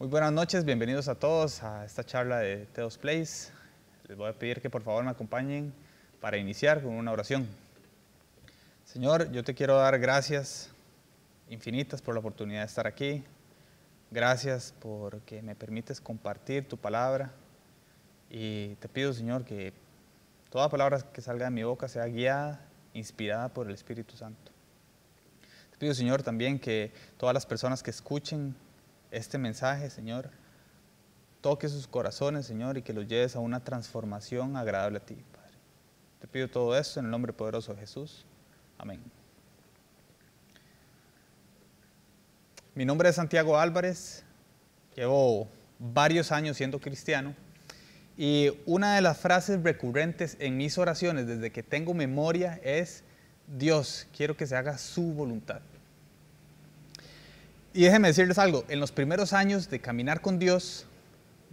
Muy buenas noches, bienvenidos a todos a esta charla de Teos Place. Les voy a pedir que por favor me acompañen para iniciar con una oración. Señor, yo te quiero dar gracias infinitas por la oportunidad de estar aquí. Gracias porque me permites compartir tu palabra. Y te pido, Señor, que toda palabra que salga de mi boca sea guiada, inspirada por el Espíritu Santo. Te pido, Señor, también que todas las personas que escuchen este mensaje, Señor, toque sus corazones, Señor, y que los lleves a una transformación agradable a ti, Padre. Te pido todo esto en el nombre poderoso de Jesús. Amén. Mi nombre es Santiago Álvarez, llevo varios años siendo cristiano y una de las frases recurrentes en mis oraciones desde que tengo memoria es, Dios, quiero que se haga su voluntad. Y déjenme decirles algo, en los primeros años de caminar con Dios,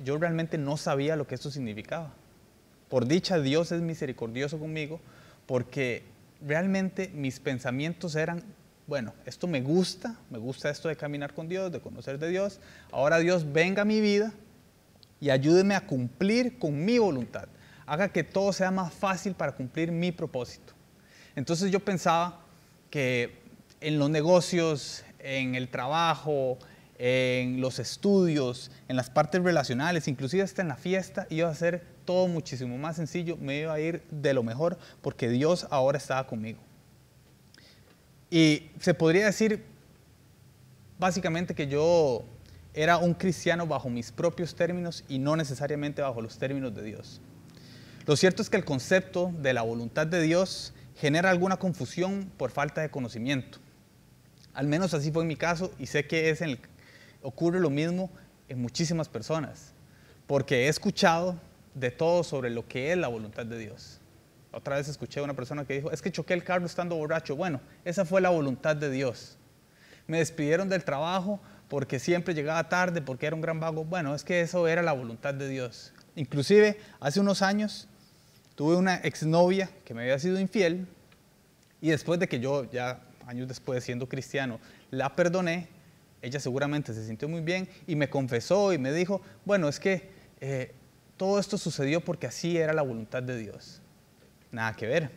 yo realmente no sabía lo que eso significaba. Por dicha, Dios es misericordioso conmigo porque realmente mis pensamientos eran, bueno, esto me gusta, me gusta esto de caminar con Dios, de conocer de Dios. Ahora Dios venga a mi vida y ayúdeme a cumplir con mi voluntad. Haga que todo sea más fácil para cumplir mi propósito. Entonces yo pensaba que en los negocios, en el trabajo, en los estudios, en las partes relacionales, inclusive hasta en la fiesta, iba a ser todo muchísimo más sencillo, me iba a ir de lo mejor porque Dios ahora estaba conmigo. Y se podría decir básicamente que yo era un cristiano bajo mis propios términos y no necesariamente bajo los términos de Dios. Lo cierto es que el concepto de la voluntad de Dios genera alguna confusión por falta de conocimiento. Al menos así fue en mi caso y sé que es ocurre lo mismo en muchísimas personas, porque he escuchado de todo sobre lo que es la voluntad de Dios. Otra vez escuché a una persona que dijo, es que choqué el carro estando borracho. Bueno, esa fue la voluntad de Dios. Me despidieron del trabajo porque siempre llegaba tarde, porque era un gran vago. Bueno, es que eso era la voluntad de Dios. Inclusive, hace unos años tuve una exnovia que me había sido infiel y después de que yo, ya años después siendo cristiano, la perdoné, ella seguramente se sintió muy bien y me confesó y me dijo, bueno, es que eh, todo esto sucedió porque así era la voluntad de Dios. Nada que ver,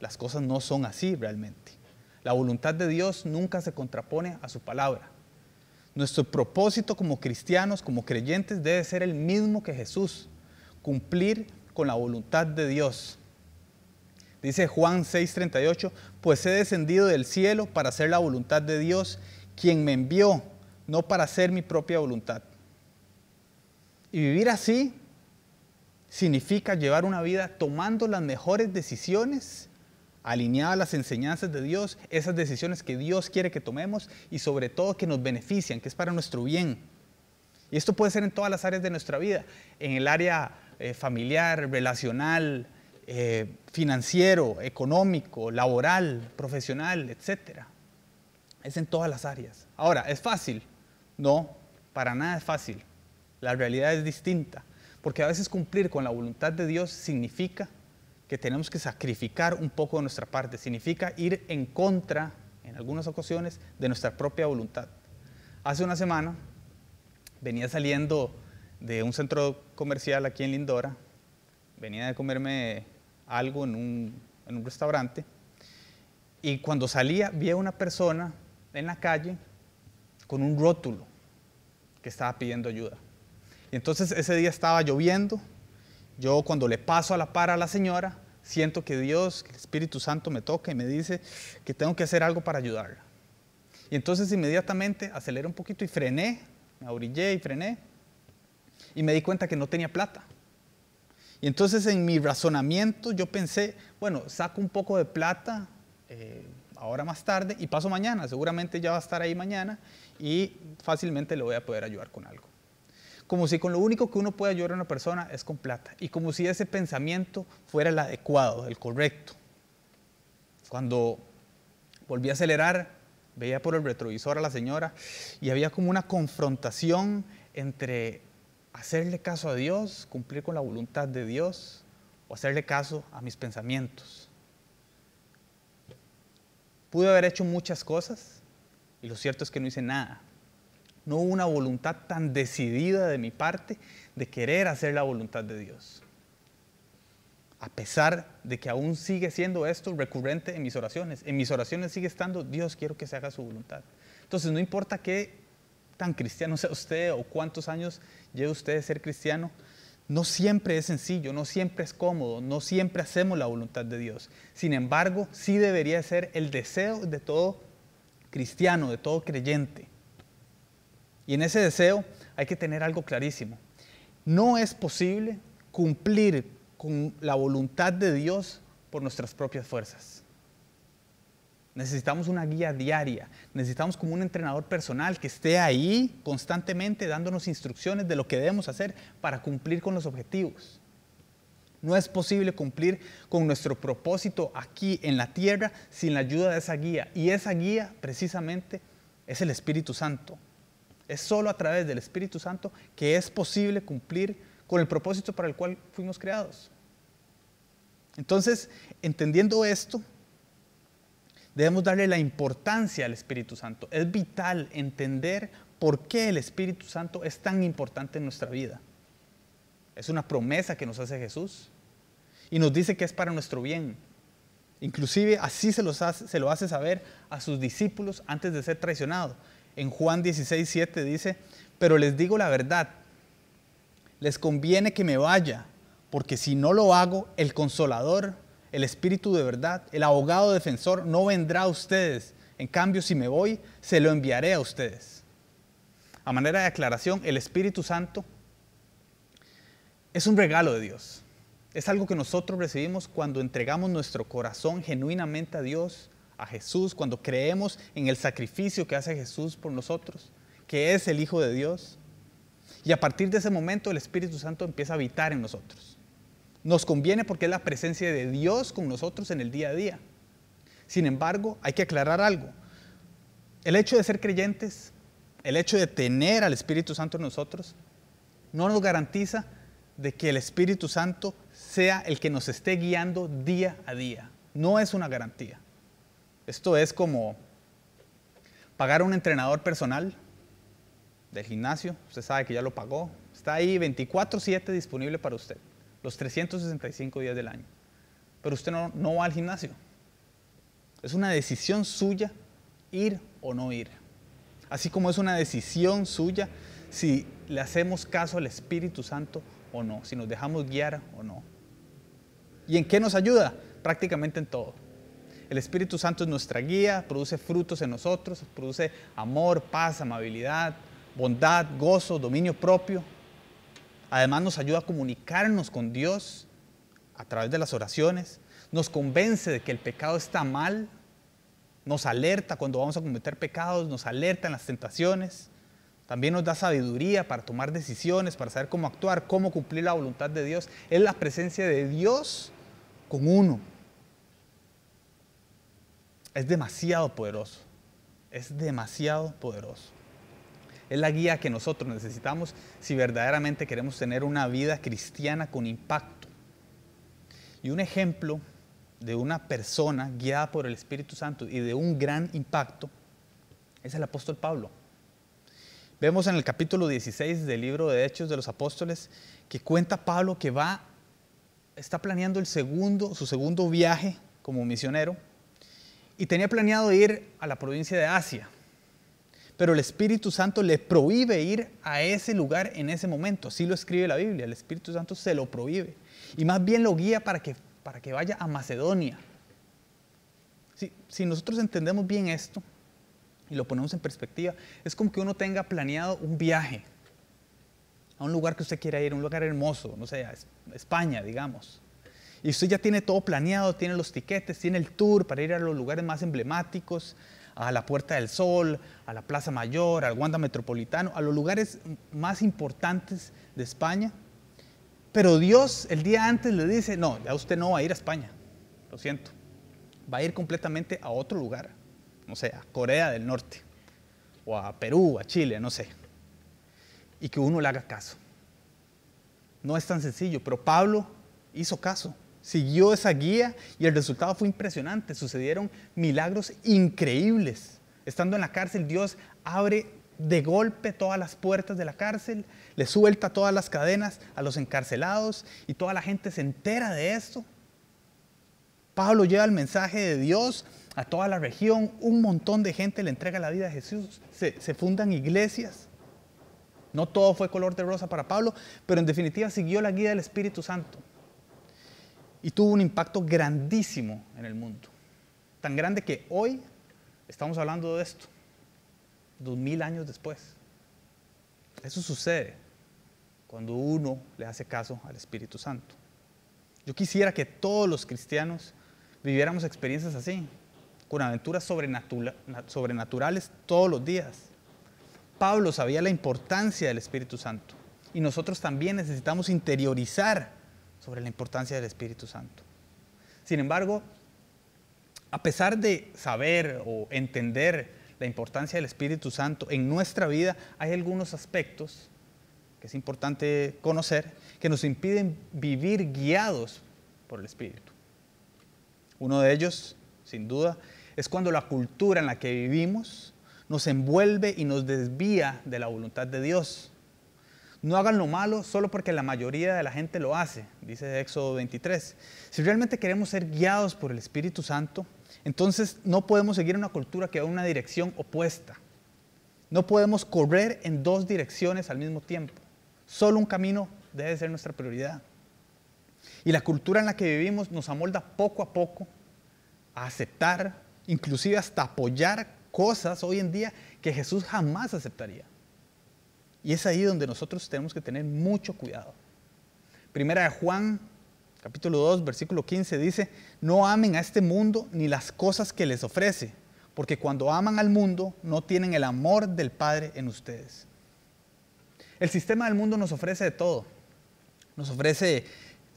las cosas no son así realmente. La voluntad de Dios nunca se contrapone a su palabra. Nuestro propósito como cristianos, como creyentes, debe ser el mismo que Jesús, cumplir con la voluntad de Dios. Dice Juan 6:38, pues he descendido del cielo para hacer la voluntad de Dios, quien me envió, no para hacer mi propia voluntad. Y vivir así significa llevar una vida tomando las mejores decisiones, alineadas a las enseñanzas de Dios, esas decisiones que Dios quiere que tomemos y sobre todo que nos benefician, que es para nuestro bien. Y esto puede ser en todas las áreas de nuestra vida, en el área eh, familiar, relacional, eh, financiero, económico, laboral, profesional, etc. Es en todas las áreas. Ahora, ¿es fácil? No, para nada es fácil. La realidad es distinta. Porque a veces cumplir con la voluntad de Dios significa que tenemos que sacrificar un poco de nuestra parte, significa ir en contra, en algunas ocasiones, de nuestra propia voluntad. Hace una semana venía saliendo de un centro comercial aquí en Lindora, venía de comerme algo en un, en un restaurante y cuando salía vi a una persona en la calle con un rótulo que estaba pidiendo ayuda. Y entonces ese día estaba lloviendo. Yo cuando le paso a la par a la señora, siento que Dios, el Espíritu Santo me toca y me dice que tengo que hacer algo para ayudarla. Y entonces inmediatamente aceleré un poquito y frené, me abrillé y frené. Y me di cuenta que no tenía plata. Y entonces en mi razonamiento yo pensé, bueno, saco un poco de plata eh, ahora más tarde y paso mañana. Seguramente ya va a estar ahí mañana y fácilmente le voy a poder ayudar con algo como si con lo único que uno puede ayudar a una persona es con plata, y como si ese pensamiento fuera el adecuado, el correcto. Cuando volví a acelerar, veía por el retrovisor a la señora y había como una confrontación entre hacerle caso a Dios, cumplir con la voluntad de Dios, o hacerle caso a mis pensamientos. Pude haber hecho muchas cosas y lo cierto es que no hice nada. no hubo una voluntad tan decidida de mi parte de querer hacer la voluntad de Dios. A pesar de que aún sigue siendo esto recurrente en mis oraciones. En mis oraciones sigue estando, Dios quiero que se haga su voluntad. Entonces no importa qué tan cristiano sea usted o cuántos años lleve usted de ser cristiano, no siempre es sencillo, no siempre es cómodo, no siempre hacemos la voluntad de Dios. Sin embargo, sí debería ser el deseo de todo cristiano, de todo creyente. Y en ese deseo hay que tener algo clarísimo. No es posible cumplir con la voluntad de Dios por nuestras propias fuerzas. Necesitamos una guía diaria, necesitamos como un entrenador personal que esté ahí constantemente dándonos instrucciones de lo que debemos hacer para cumplir con los objetivos. No es posible cumplir con nuestro propósito aquí en la tierra sin la ayuda de esa guía. Y esa guía precisamente es el Espíritu Santo. Es solo a través del Espíritu Santo que es posible cumplir con el propósito para el cual fuimos creados. Entonces, entendiendo esto, debemos darle la importancia al Espíritu Santo. Es vital entender por qué el Espíritu Santo es tan importante en nuestra vida. Es una promesa que nos hace Jesús y nos dice que es para nuestro bien. Inclusive así se, lo hace saber a sus discípulos antes de ser traicionado. En Juan 16, 7 dice, pero les digo la verdad, les conviene que me vaya, porque si no lo hago, el consolador el Espíritu de verdad, el abogado defensor no vendrá a ustedes. En cambio, si me voy, se lo enviaré a ustedes. A manera de aclaración, el Espíritu Santo es un regalo de Dios. Es algo que nosotros recibimos cuando entregamos nuestro corazón genuinamente a Dios, a Jesús, cuando creemos en el sacrificio que hace Jesús por nosotros, que es el Hijo de Dios. Y a partir de ese momento el Espíritu Santo empieza a habitar en nosotros. Nos conviene porque es la presencia de Dios con nosotros en el día a día. Sin embargo, hay que aclarar algo. El hecho de ser creyentes, el hecho de tener al Espíritu Santo en nosotros, no nos garantiza de que el Espíritu Santo sea el que nos esté guiando día a día. No es una garantía. Esto es como pagar a un entrenador personal del gimnasio. Usted sabe que ya lo pagó. Está ahí 24/7 disponible para usted los 365 días del año. Pero usted no, no va al gimnasio. Es una decisión suya ir o no ir. Así como es una decisión suya si le hacemos caso al Espíritu Santo o no, si nos dejamos guiar o no. ¿Y en qué nos ayuda? Prácticamente en todo. El Espíritu Santo es nuestra guía, produce frutos en nosotros, produce amor, paz, amabilidad, bondad, gozo, dominio propio, Además nos ayuda a comunicarnos con Dios a través de las oraciones. Nos convence de que el pecado está mal. Nos alerta cuando vamos a cometer pecados. Nos alerta en las tentaciones. También nos da sabiduría para tomar decisiones, para saber cómo actuar, cómo cumplir la voluntad de Dios. Es la presencia de Dios con uno. Es demasiado poderoso. Es demasiado poderoso es la guía que nosotros necesitamos si verdaderamente queremos tener una vida cristiana con impacto. Y un ejemplo de una persona guiada por el Espíritu Santo y de un gran impacto es el apóstol Pablo. Vemos en el capítulo 16 del libro de Hechos de los Apóstoles que cuenta Pablo que va, está planeando el segundo, su segundo viaje como misionero y tenía planeado ir a la provincia de Asia, pero el Espíritu Santo le prohíbe ir a ese lugar en ese momento. Así lo escribe la Biblia, el Espíritu Santo se lo prohíbe. Y más bien lo guía para que, para que vaya a Macedonia. Si, si nosotros entendemos bien esto y lo ponemos en perspectiva, es como que uno tenga planeado un viaje a un lugar que usted quiera ir, un lugar hermoso, no sé, España, digamos. Y usted ya tiene todo planeado, tiene los tiquetes, tiene el tour para ir a los lugares más emblemáticos, a la Puerta del Sol, a la Plaza Mayor, al Wanda Metropolitano, a los lugares más importantes de España. Pero Dios el día antes le dice, no, ya usted no va a ir a España, lo siento, va a ir completamente a otro lugar, no sé, a Corea del Norte, o a Perú, a Chile, no sé, y que uno le haga caso. No es tan sencillo, pero Pablo hizo caso siguió esa guía y el resultado fue impresionante. Sucedieron milagros increíbles. Estando en la cárcel, Dios abre de golpe todas las puertas de la cárcel, le suelta todas las cadenas a los encarcelados y toda la gente se entera de esto. Pablo lleva el mensaje de Dios a toda la región, un montón de gente le entrega la vida a Jesús, se, se fundan iglesias. No todo fue color de rosa para Pablo, pero en definitiva siguió la guía del Espíritu Santo y tuvo un impacto grandísimo en el mundo. Tan grande que hoy estamos hablando de esto, dos mil años después. Eso sucede cuando uno le hace caso al Espíritu Santo. Yo quisiera que todos los cristianos viviéramos experiencias así, con aventuras sobrenaturales todos los días. Pablo sabía la importancia del Espíritu Santo y nosotros también necesitamos interiorizar sobre la importancia del Espíritu Santo. Sin embargo, a pesar de saber o entender la importancia del Espíritu Santo en nuestra vida, hay algunos aspectos que es importante conocer que nos impiden vivir guiados por el Espíritu. Uno de ellos, sin duda, es cuando la cultura en la que vivimos nos envuelve y nos desvía de la voluntad de Dios. No hagan lo malo solo porque la mayoría de la gente lo hace, dice Éxodo 23. Si realmente queremos ser guiados por el Espíritu Santo, entonces no podemos seguir una cultura que va en una dirección opuesta. No podemos correr en dos direcciones al mismo tiempo. Solo un camino debe ser nuestra prioridad. Y la cultura en la que vivimos nos amolda poco a poco a aceptar, inclusive hasta apoyar cosas hoy en día que Jesús jamás aceptaría. Y es ahí donde nosotros tenemos que tener mucho cuidado. Primera de Juan, capítulo 2, versículo 15 dice, no amen a este mundo ni las cosas que les ofrece, porque cuando aman al mundo no tienen el amor del Padre en ustedes. El sistema del mundo nos ofrece de todo. Nos ofrece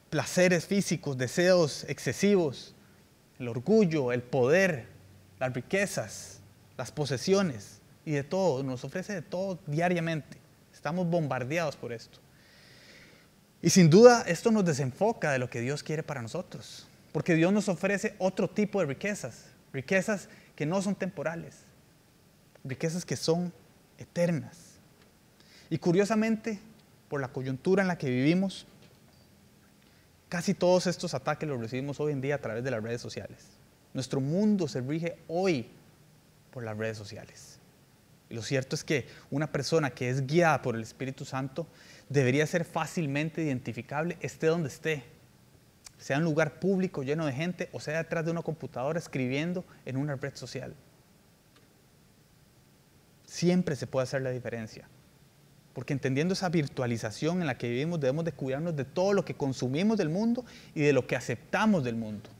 placeres físicos, deseos excesivos, el orgullo, el poder, las riquezas, las posesiones y de todo. Nos ofrece de todo diariamente. Estamos bombardeados por esto. Y sin duda esto nos desenfoca de lo que Dios quiere para nosotros. Porque Dios nos ofrece otro tipo de riquezas. Riquezas que no son temporales. Riquezas que son eternas. Y curiosamente, por la coyuntura en la que vivimos, Casi todos estos ataques los recibimos hoy en día a través de las redes sociales. Nuestro mundo se rige hoy por las redes sociales. Lo cierto es que una persona que es guiada por el Espíritu Santo debería ser fácilmente identificable, esté donde esté. Sea en un lugar público lleno de gente o sea detrás de una computadora escribiendo en una red social. Siempre se puede hacer la diferencia. Porque entendiendo esa virtualización en la que vivimos, debemos de cuidarnos de todo lo que consumimos del mundo y de lo que aceptamos del mundo.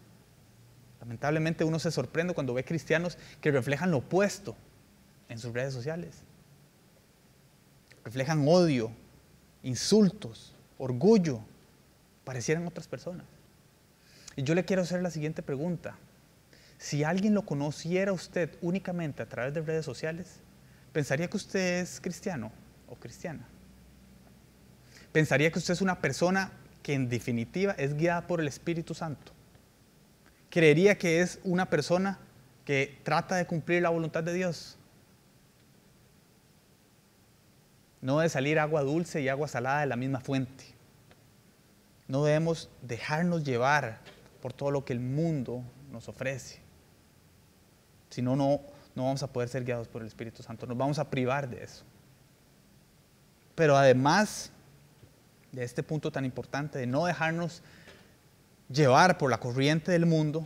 Lamentablemente uno se sorprende cuando ve cristianos que reflejan lo opuesto en sus redes sociales. Reflejan odio, insultos, orgullo, parecieran otras personas. Y yo le quiero hacer la siguiente pregunta. Si alguien lo conociera usted únicamente a través de redes sociales, ¿pensaría que usted es cristiano? cristiana. Pensaría que usted es una persona que en definitiva es guiada por el Espíritu Santo. Creería que es una persona que trata de cumplir la voluntad de Dios. No de salir agua dulce y agua salada de la misma fuente. No debemos dejarnos llevar por todo lo que el mundo nos ofrece. Si no, no vamos a poder ser guiados por el Espíritu Santo. Nos vamos a privar de eso. Pero además de este punto tan importante de no dejarnos llevar por la corriente del mundo,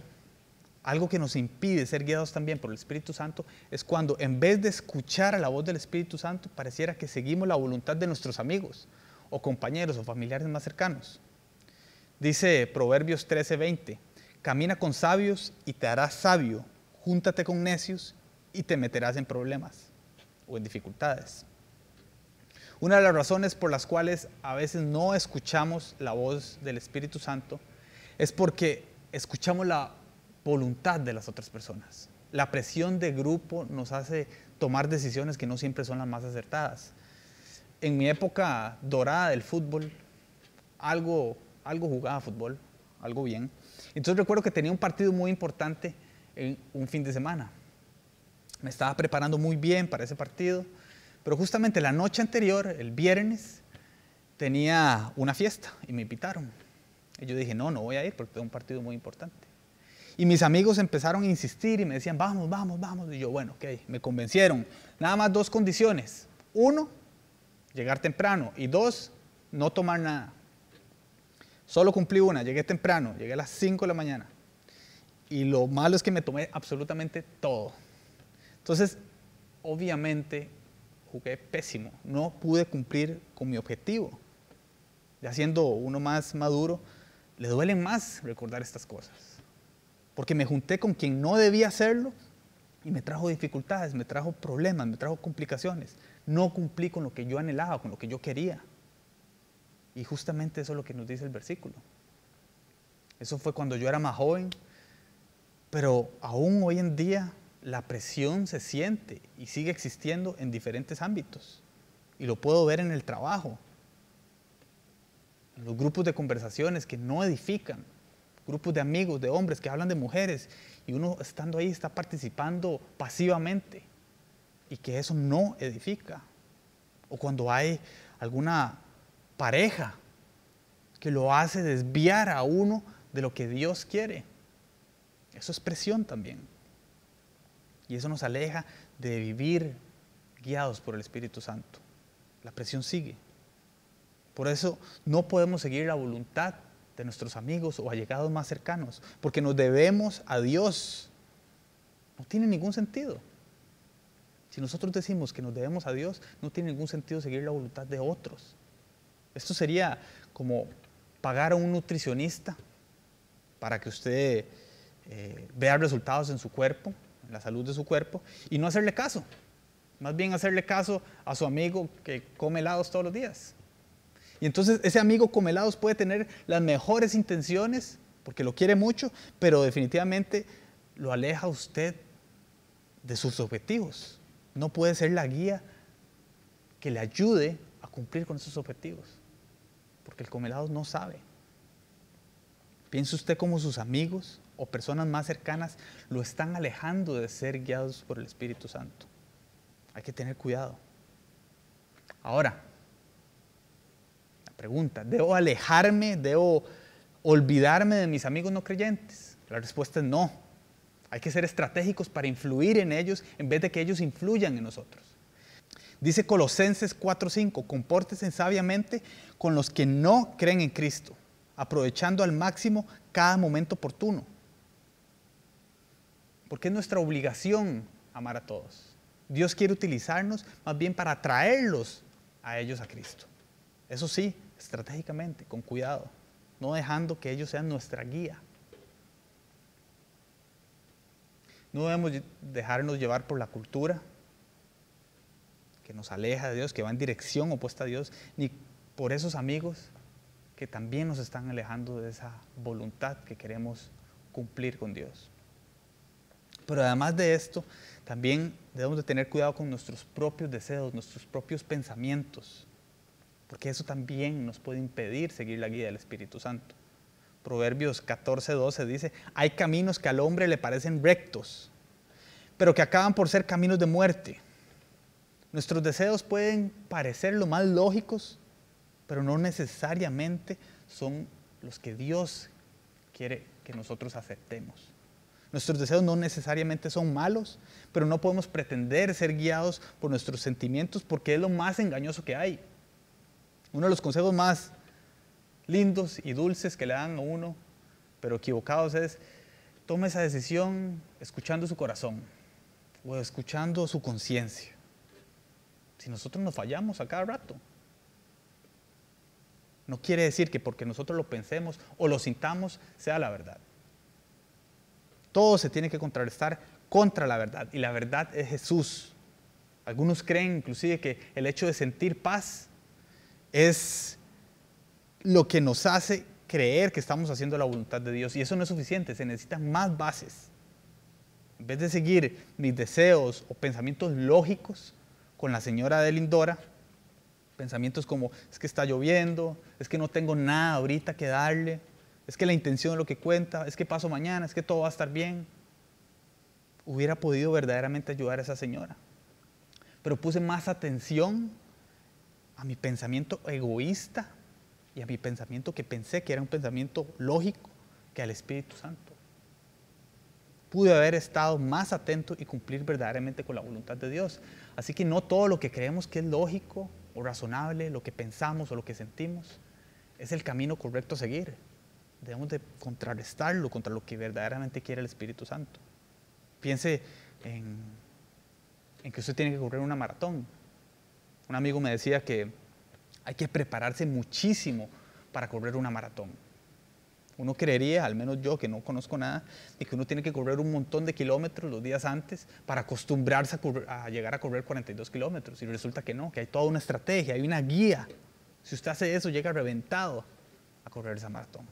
algo que nos impide ser guiados también por el Espíritu Santo es cuando en vez de escuchar a la voz del Espíritu Santo, pareciera que seguimos la voluntad de nuestros amigos o compañeros o familiares más cercanos. Dice Proverbios 13:20, camina con sabios y te harás sabio, júntate con necios y te meterás en problemas o en dificultades. Una de las razones por las cuales a veces no escuchamos la voz del Espíritu Santo es porque escuchamos la voluntad de las otras personas. La presión de grupo nos hace tomar decisiones que no siempre son las más acertadas. En mi época dorada del fútbol, algo, algo jugaba fútbol, algo bien. Entonces recuerdo que tenía un partido muy importante en un fin de semana. Me estaba preparando muy bien para ese partido Pero justamente la noche anterior, el viernes, tenía una fiesta y me invitaron. Y yo dije, no, no voy a ir porque tengo un partido muy importante. Y mis amigos empezaron a insistir y me decían, vamos, vamos, vamos. Y yo, bueno, ok, me convencieron. Nada más dos condiciones. Uno, llegar temprano. Y dos, no tomar nada. Solo cumplí una, llegué temprano, llegué a las 5 de la mañana. Y lo malo es que me tomé absolutamente todo. Entonces, obviamente, jugué pésimo. No pude cumplir con mi objetivo. Ya siendo uno más maduro, le duelen más recordar estas cosas. Porque me junté con quien no debía hacerlo y me trajo dificultades, me trajo problemas, me trajo complicaciones. No cumplí con lo que yo anhelaba, con lo que yo quería. Y justamente eso es lo que nos dice el versículo. Eso fue cuando yo era más joven, pero aún hoy en día la presión se siente y sigue existiendo en diferentes ámbitos. Y lo puedo ver en el trabajo, en los grupos de conversaciones que no edifican, grupos de amigos, de hombres que hablan de mujeres, y uno estando ahí está participando pasivamente y que eso no edifica. O cuando hay alguna pareja que lo hace desviar a uno de lo que Dios quiere. Eso es presión también. Y eso nos aleja de vivir guiados por el Espíritu Santo. La presión sigue. Por eso no podemos seguir la voluntad de nuestros amigos o allegados más cercanos, porque nos debemos a Dios. No tiene ningún sentido. Si nosotros decimos que nos debemos a Dios, no tiene ningún sentido seguir la voluntad de otros. Esto sería como pagar a un nutricionista para que usted eh, vea resultados en su cuerpo, en la salud de su cuerpo, y no hacerle caso. Más bien hacerle caso a su amigo que come helados todos los días. Y entonces ese amigo come helados puede tener las mejores intenciones, porque lo quiere mucho, pero definitivamente lo aleja usted de sus objetivos. No puede ser la guía que le ayude a cumplir con esos objetivos porque el comelado no sabe. Piense usted cómo sus amigos o personas más cercanas lo están alejando de ser guiados por el Espíritu Santo. Hay que tener cuidado. Ahora, pregunta, ¿debo alejarme, debo olvidarme de mis amigos no creyentes? La respuesta es no. Hay que ser estratégicos para influir en ellos en vez de que ellos influyan en nosotros. Dice Colosenses 4:5, compórtese sabiamente con los que no creen en Cristo, aprovechando al máximo cada momento oportuno. Porque es nuestra obligación amar a todos. Dios quiere utilizarnos más bien para traerlos a ellos a Cristo. Eso sí, estratégicamente, con cuidado, no dejando que ellos sean nuestra guía. No debemos dejarnos llevar por la cultura, que nos aleja de Dios, que va en dirección opuesta a Dios, ni por esos amigos que también nos están alejando de esa voluntad que queremos cumplir con Dios. Pero además de esto, también debemos de tener cuidado con nuestros propios deseos, nuestros propios pensamientos, porque eso también nos puede impedir seguir la guía del Espíritu Santo. Proverbios 14, 12 dice, hay caminos que al hombre le parecen rectos, pero que acaban por ser caminos de muerte. Nuestros deseos pueden parecer lo más lógicos, pero no necesariamente son los que Dios quiere que nosotros aceptemos. Nuestros deseos no necesariamente son malos, pero no podemos pretender ser guiados por nuestros sentimientos porque es lo más engañoso que hay. Uno de los consejos más lindos y dulces que le dan a uno, pero equivocados, es tome esa decisión escuchando su corazón o escuchando su conciencia. Si nosotros nos fallamos a cada rato. No quiere decir que porque nosotros lo pensemos o lo sintamos sea la verdad. Todo se tiene que contrarrestar contra la verdad y la verdad es Jesús. Algunos creen inclusive que el hecho de sentir paz es lo que nos hace creer que estamos haciendo la voluntad de Dios y eso no es suficiente, se necesitan más bases. En vez de seguir mis deseos o pensamientos lógicos, con la señora de Lindora, pensamientos como, es que está lloviendo, es que no tengo nada ahorita que darle, es que la intención es lo que cuenta, es que paso mañana, es que todo va a estar bien, hubiera podido verdaderamente ayudar a esa señora. pero puse más atención a mi pensamiento egoísta y a mi pensamiento que pensé que era un pensamiento lógico que al Espíritu Santo. Pude haber estado más atento y cumplir verdaderamente con la voluntad de Dios. Así que no todo lo que creemos que es lógico o razonable, lo que pensamos o lo que sentimos, es el camino correcto a seguir. Debemos de contrarrestarlo contra lo que verdaderamente quiere el Espíritu Santo. Piense en, en que usted tiene que correr una maratón. Un amigo me decía que hay que prepararse muchísimo para correr una maratón. Uno creería, al menos yo que no conozco nada, de que uno tiene que correr un montón de kilómetros los días antes para acostumbrarse a, a, llegar a correr 42 kilómetros. Y resulta que no, que hay toda una estrategia, hay una guía. Si usted hace eso, llega reventado a correr esa maratón.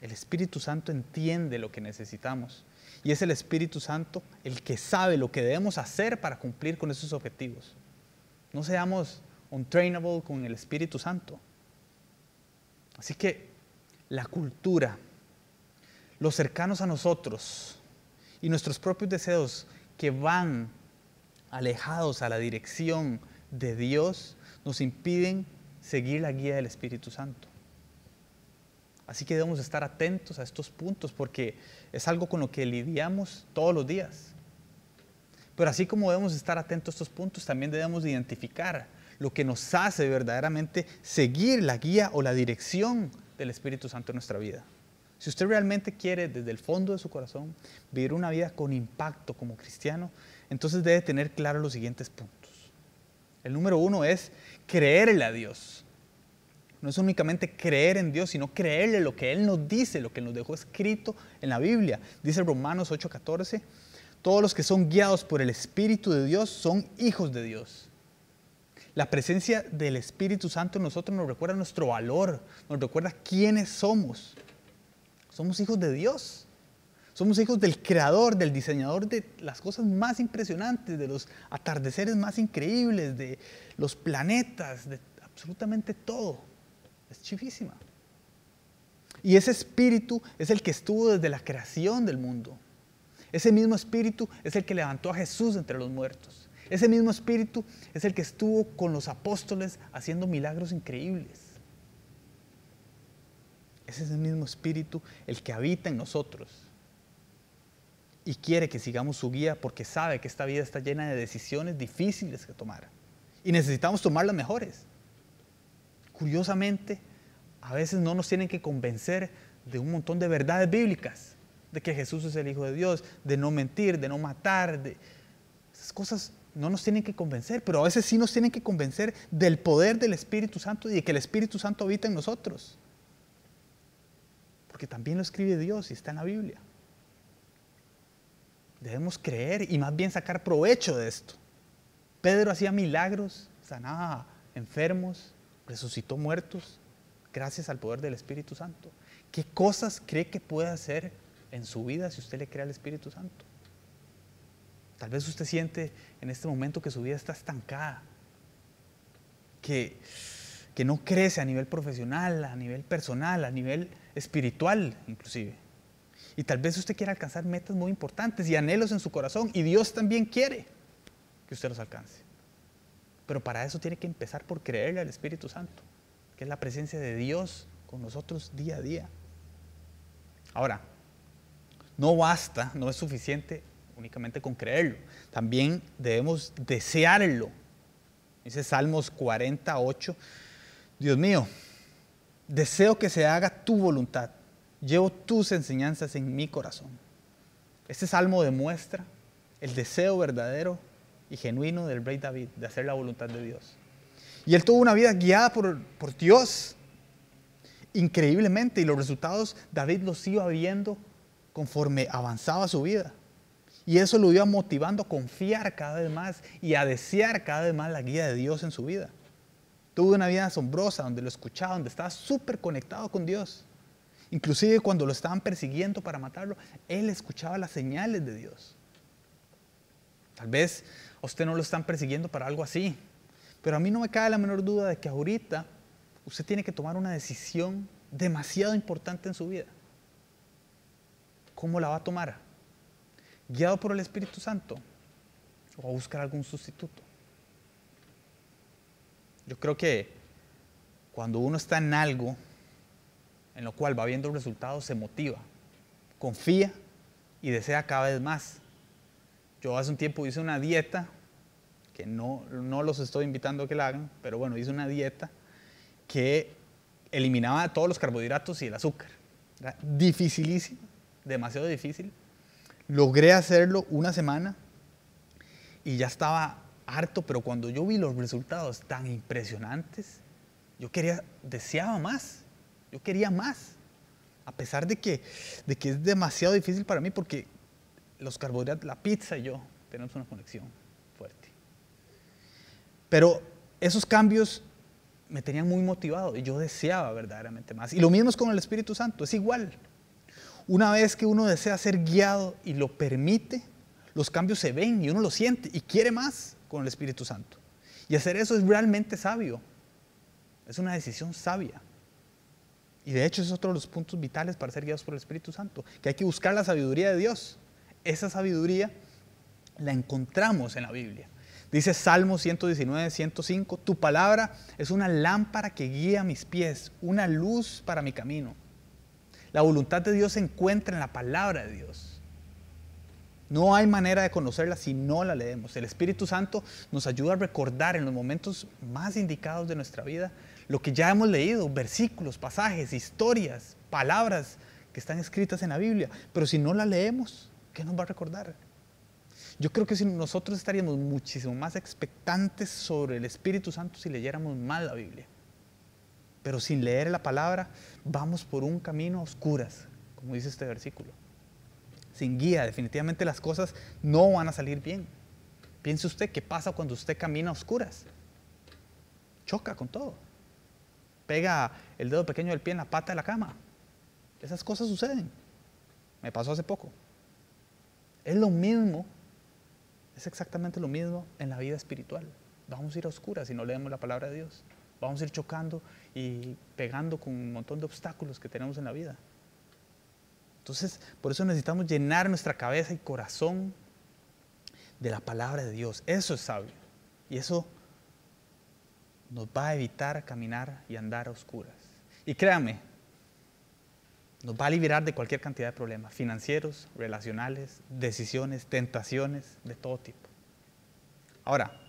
El Espíritu Santo entiende lo que necesitamos. Y es el Espíritu Santo el que sabe lo que debemos hacer para cumplir con esos objetivos. No seamos untrainable con el Espíritu Santo. Así que la cultura, los cercanos a nosotros y nuestros propios deseos que van alejados a la dirección de Dios nos impiden seguir la guía del Espíritu Santo. Así que debemos estar atentos a estos puntos porque es algo con lo que lidiamos todos los días. Pero así como debemos estar atentos a estos puntos, también debemos identificar lo que nos hace verdaderamente seguir la guía o la dirección del Espíritu Santo en nuestra vida. Si usted realmente quiere desde el fondo de su corazón vivir una vida con impacto como cristiano, entonces debe tener claro los siguientes puntos. El número uno es creerle a Dios. No es únicamente creer en Dios, sino creerle lo que Él nos dice, lo que nos dejó escrito en la Biblia. Dice Romanos 8:14, todos los que son guiados por el Espíritu de Dios son hijos de Dios. La presencia del Espíritu Santo en nosotros nos recuerda nuestro valor, nos recuerda quiénes somos. Somos hijos de Dios. Somos hijos del creador, del diseñador de las cosas más impresionantes, de los atardeceres más increíbles, de los planetas, de absolutamente todo. Es chifísima. Y ese espíritu es el que estuvo desde la creación del mundo. Ese mismo espíritu es el que levantó a Jesús entre los muertos. Ese mismo espíritu es el que estuvo con los apóstoles haciendo milagros increíbles. Ese es el mismo espíritu el que habita en nosotros y quiere que sigamos su guía porque sabe que esta vida está llena de decisiones difíciles que tomar y necesitamos tomar las mejores. Curiosamente, a veces no nos tienen que convencer de un montón de verdades bíblicas de que Jesús es el Hijo de Dios, de no mentir, de no matar, de esas cosas no nos tienen que convencer, pero a veces sí nos tienen que convencer del poder del Espíritu Santo y de que el Espíritu Santo habita en nosotros. Porque también lo escribe Dios y está en la Biblia. Debemos creer y más bien sacar provecho de esto. Pedro hacía milagros, sanaba enfermos, resucitó muertos, gracias al poder del Espíritu Santo. ¿Qué cosas cree que puede hacer en su vida si usted le cree al Espíritu Santo. Tal vez usted siente en este momento que su vida está estancada, que, que no crece a nivel profesional, a nivel personal, a nivel espiritual inclusive. Y tal vez usted quiera alcanzar metas muy importantes y anhelos en su corazón y Dios también quiere que usted los alcance. Pero para eso tiene que empezar por creerle al Espíritu Santo, que es la presencia de Dios con nosotros día a día. Ahora, no basta, no es suficiente únicamente con creerlo. También debemos desearlo. Dice Salmos 48, Dios mío, deseo que se haga tu voluntad. Llevo tus enseñanzas en mi corazón. Este salmo demuestra el deseo verdadero y genuino del rey David de hacer la voluntad de Dios. Y él tuvo una vida guiada por, por Dios increíblemente y los resultados David los iba viendo conforme avanzaba su vida. Y eso lo iba motivando a confiar cada vez más y a desear cada vez más la guía de Dios en su vida. Tuvo una vida asombrosa donde lo escuchaba, donde estaba súper conectado con Dios. Inclusive cuando lo estaban persiguiendo para matarlo, él escuchaba las señales de Dios. Tal vez usted no lo están persiguiendo para algo así, pero a mí no me cabe la menor duda de que ahorita usted tiene que tomar una decisión demasiado importante en su vida. ¿Cómo la va a tomar? ¿Guiado por el Espíritu Santo o a buscar algún sustituto. Yo creo que cuando uno está en algo en lo cual va viendo resultados, se motiva, confía y desea cada vez más. Yo hace un tiempo hice una dieta, que no, no los estoy invitando a que la hagan, pero bueno, hice una dieta que eliminaba todos los carbohidratos y el azúcar. Era dificilísimo, demasiado difícil. Logré hacerlo una semana y ya estaba harto, pero cuando yo vi los resultados tan impresionantes, yo quería, deseaba más, yo quería más, a pesar de que, de que es demasiado difícil para mí porque los carbohidratos, la pizza y yo tenemos una conexión fuerte. Pero esos cambios me tenían muy motivado y yo deseaba verdaderamente más. Y lo mismo es con el Espíritu Santo, es igual. Una vez que uno desea ser guiado y lo permite, los cambios se ven y uno lo siente y quiere más con el Espíritu Santo. Y hacer eso es realmente sabio. Es una decisión sabia. Y de hecho es otro de los puntos vitales para ser guiados por el Espíritu Santo, que hay que buscar la sabiduría de Dios. Esa sabiduría la encontramos en la Biblia. Dice Salmo 119, 105, tu palabra es una lámpara que guía mis pies, una luz para mi camino. La voluntad de Dios se encuentra en la palabra de Dios. No hay manera de conocerla si no la leemos. El Espíritu Santo nos ayuda a recordar en los momentos más indicados de nuestra vida lo que ya hemos leído, versículos, pasajes, historias, palabras que están escritas en la Biblia. Pero si no la leemos, ¿qué nos va a recordar? Yo creo que si nosotros estaríamos muchísimo más expectantes sobre el Espíritu Santo si leyéramos mal la Biblia. Pero sin leer la palabra, vamos por un camino a oscuras, como dice este versículo sin guía, definitivamente las cosas no van a salir bien. Piense usted qué pasa cuando usted camina a oscuras. Choca con todo. Pega el dedo pequeño del pie en la pata de la cama. Esas cosas suceden. Me pasó hace poco. Es lo mismo, es exactamente lo mismo en la vida espiritual. Vamos a ir a oscuras si no leemos la palabra de Dios. Vamos a ir chocando y pegando con un montón de obstáculos que tenemos en la vida. Entonces, por eso necesitamos llenar nuestra cabeza y corazón de la palabra de Dios. Eso es sabio. Y eso nos va a evitar caminar y andar a oscuras. Y créanme, nos va a liberar de cualquier cantidad de problemas, financieros, relacionales, decisiones, tentaciones, de todo tipo. Ahora,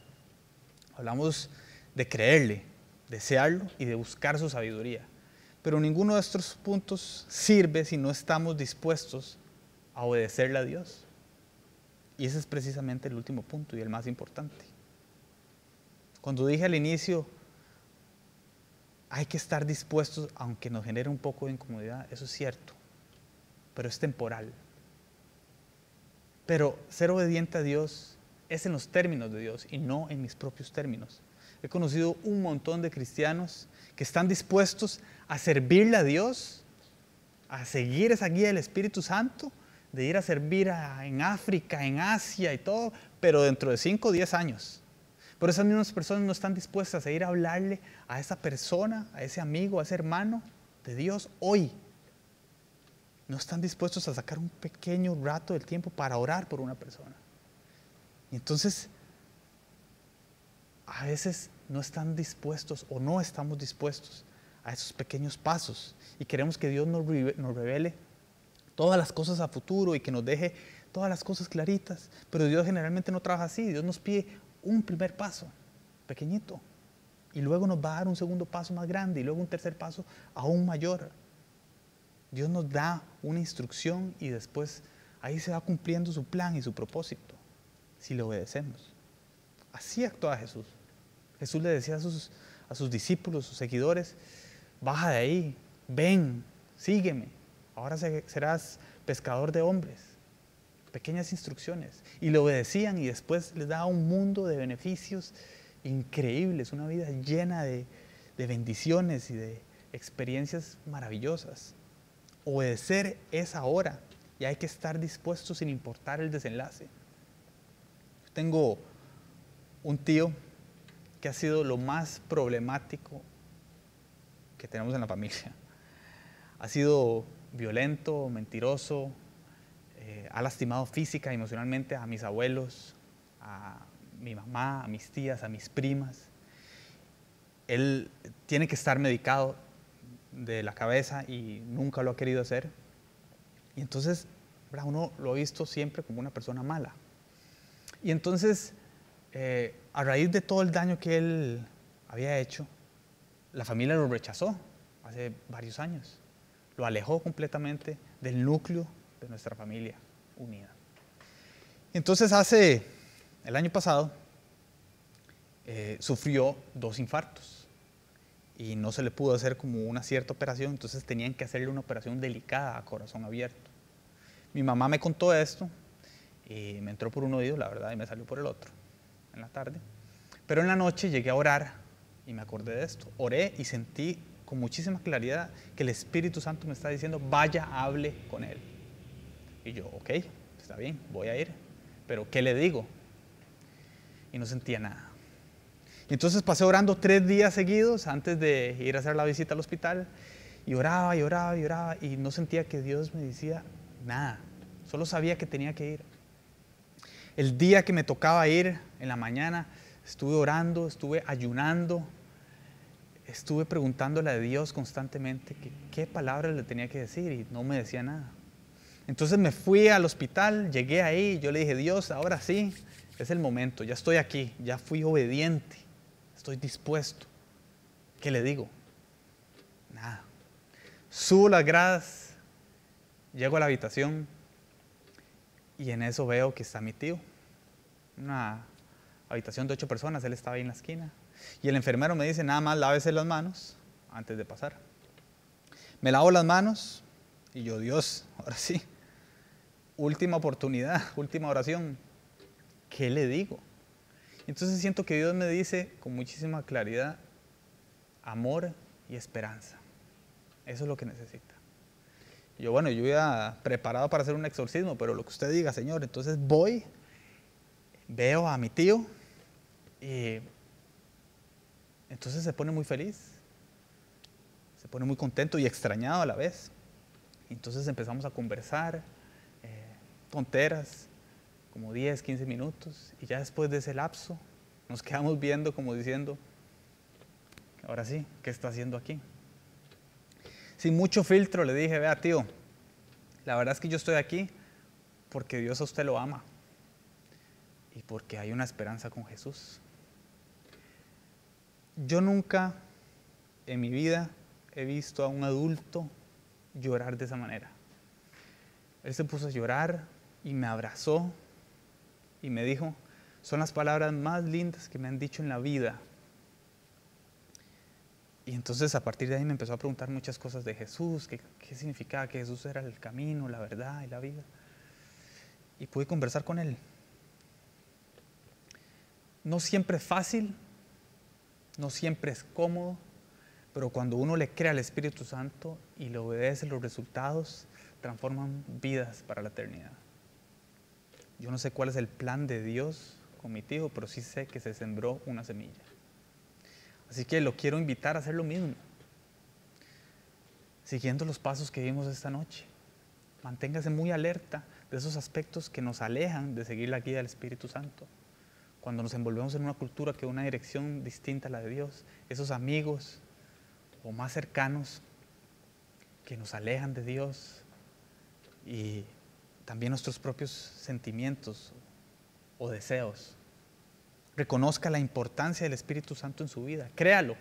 hablamos de creerle, desearlo y de buscar su sabiduría. Pero ninguno de estos puntos sirve si no estamos dispuestos a obedecerle a Dios. Y ese es precisamente el último punto y el más importante. Cuando dije al inicio, hay que estar dispuestos, aunque nos genere un poco de incomodidad, eso es cierto, pero es temporal. Pero ser obediente a Dios es en los términos de Dios y no en mis propios términos. He conocido un montón de cristianos que están dispuestos a servirle a Dios, a seguir esa guía del Espíritu Santo, de ir a servir en África, en Asia y todo, pero dentro de 5 o 10 años. Pero esas mismas personas no están dispuestas a ir a hablarle a esa persona, a ese amigo, a ese hermano de Dios hoy. No están dispuestos a sacar un pequeño rato del tiempo para orar por una persona. Y entonces, a veces no están dispuestos o no estamos dispuestos a esos pequeños pasos y queremos que Dios nos, revele todas las cosas a futuro y que nos deje todas las cosas claritas, pero Dios generalmente no trabaja así, Dios nos pide un primer paso, pequeñito, y luego nos va a dar un segundo paso más grande y luego un tercer paso aún mayor. Dios nos da una instrucción y después ahí se va cumpliendo su plan y su propósito, si le obedecemos. Así actúa Jesús. Jesús le decía a sus, a sus discípulos, sus seguidores, baja de ahí, ven, sígueme, ahora serás pescador de hombres. Pequeñas instrucciones. Y le obedecían y después les daba un mundo de beneficios increíbles, una vida llena de, de bendiciones y de experiencias maravillosas. Obedecer es ahora y hay que estar dispuesto sin importar el desenlace. Tengo un tío que ha sido lo más problemático que tenemos en la familia. Ha sido violento, mentiroso, eh, ha lastimado física y emocionalmente a mis abuelos, a mi mamá, a mis tías, a mis primas. Él tiene que estar medicado de la cabeza y nunca lo ha querido hacer. Y entonces uno lo ha visto siempre como una persona mala. Y entonces, eh, a raíz de todo el daño que él había hecho, la familia lo rechazó hace varios años. Lo alejó completamente del núcleo de nuestra familia unida. Entonces hace el año pasado eh, sufrió dos infartos y no se le pudo hacer como una cierta operación, entonces tenían que hacerle una operación delicada a corazón abierto. Mi mamá me contó esto y me entró por un oído, la verdad, y me salió por el otro en la tarde. Pero en la noche llegué a orar y me acordé de esto. Oré y sentí con muchísima claridad que el Espíritu Santo me está diciendo, vaya, hable con él. Y yo, ok, está bien, voy a ir. Pero ¿qué le digo? Y no sentía nada. Y entonces pasé orando tres días seguidos antes de ir a hacer la visita al hospital. Y oraba y oraba y oraba y no sentía que Dios me decía nada. Solo sabía que tenía que ir. El día que me tocaba ir en la mañana, estuve orando, estuve ayunando, estuve preguntándole a Dios constantemente qué palabras le tenía que decir y no me decía nada. Entonces me fui al hospital, llegué ahí, yo le dije, Dios, ahora sí, es el momento, ya estoy aquí, ya fui obediente, estoy dispuesto. ¿Qué le digo? Nada. Subo las gradas, llego a la habitación y en eso veo que está mi tío, una habitación de ocho personas, él estaba ahí en la esquina. Y el enfermero me dice, nada más lávese las manos antes de pasar. Me lavo las manos y yo, Dios, ahora sí, última oportunidad, última oración, ¿qué le digo? Entonces siento que Dios me dice con muchísima claridad, amor y esperanza. Eso es lo que necesita. Yo, bueno, yo ya preparado para hacer un exorcismo, pero lo que usted diga, Señor, entonces voy, veo a mi tío y entonces se pone muy feliz, se pone muy contento y extrañado a la vez. Entonces empezamos a conversar, tonteras, como 10, 15 minutos, y ya después de ese lapso nos quedamos viendo como diciendo, ahora sí, ¿qué está haciendo aquí? Sin mucho filtro le dije, vea tío, la verdad es que yo estoy aquí porque Dios a usted lo ama y porque hay una esperanza con Jesús. Yo nunca en mi vida he visto a un adulto llorar de esa manera. Él se puso a llorar, y me abrazó y me dijo, son las palabras más lindas que me han dicho en la vida. Y entonces a partir de ahí me empezó a preguntar muchas cosas de Jesús, qué, qué significaba que Jesús era el camino, la verdad y la vida. Y pude conversar con él. No siempre es fácil, no siempre es cómodo, pero cuando uno le cree al Espíritu Santo y le obedece, los resultados transforman vidas para la eternidad. Yo no sé cuál es el plan de Dios con mi tío, pero sí sé que se sembró una semilla. Así que lo quiero invitar a hacer lo mismo, siguiendo los pasos que vimos esta noche. Manténgase muy alerta de esos aspectos que nos alejan de seguir la guía del Espíritu Santo. Cuando nos envolvemos en una cultura que una dirección distinta a la de Dios, esos amigos o más cercanos que nos alejan de Dios y también nuestros propios sentimientos o deseos. Reconozca la importancia del Espíritu Santo en su vida, créalo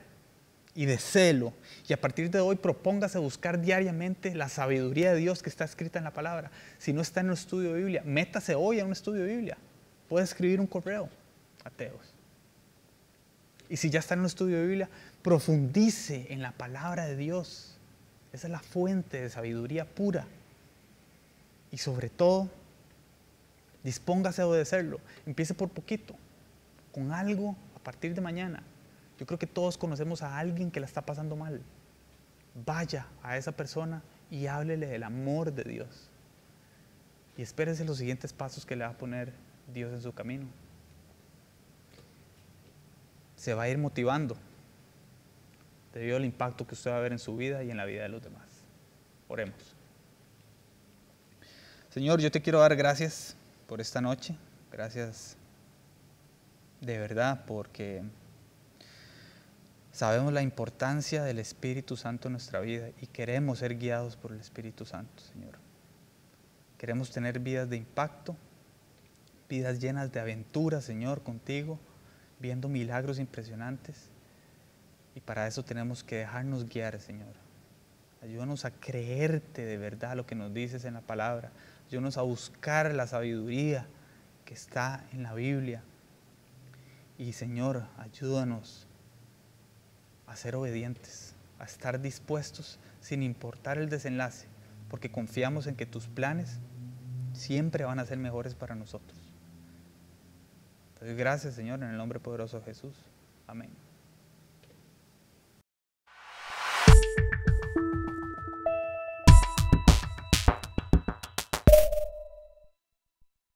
y deséelo. Y a partir de hoy propóngase buscar diariamente la sabiduría de Dios que está escrita en la palabra. Si no está en un estudio de Biblia, métase hoy a un estudio de Biblia. Puede escribir un correo, ateos. Y si ya está en un estudio de Biblia, profundice en la palabra de Dios. Esa es la fuente de sabiduría pura. Y sobre todo, dispóngase a obedecerlo. Empiece por poquito, con algo a partir de mañana. Yo creo que todos conocemos a alguien que la está pasando mal. Vaya a esa persona y háblele del amor de Dios. Y espérese los siguientes pasos que le va a poner Dios en su camino. Se va a ir motivando debido al impacto que usted va a ver en su vida y en la vida de los demás. Oremos. Señor, yo te quiero dar gracias por esta noche. Gracias de verdad, porque sabemos la importancia del Espíritu Santo en nuestra vida y queremos ser guiados por el Espíritu Santo, Señor. Queremos tener vidas de impacto, vidas llenas de aventuras, Señor, contigo, viendo milagros impresionantes. Y para eso tenemos que dejarnos guiar, Señor. Ayúdanos a creerte de verdad lo que nos dices en la palabra. Ayúdanos a buscar la sabiduría que está en la Biblia. Y Señor, ayúdanos a ser obedientes, a estar dispuestos sin importar el desenlace, porque confiamos en que tus planes siempre van a ser mejores para nosotros. Gracias Señor, en el nombre poderoso de Jesús. Amén.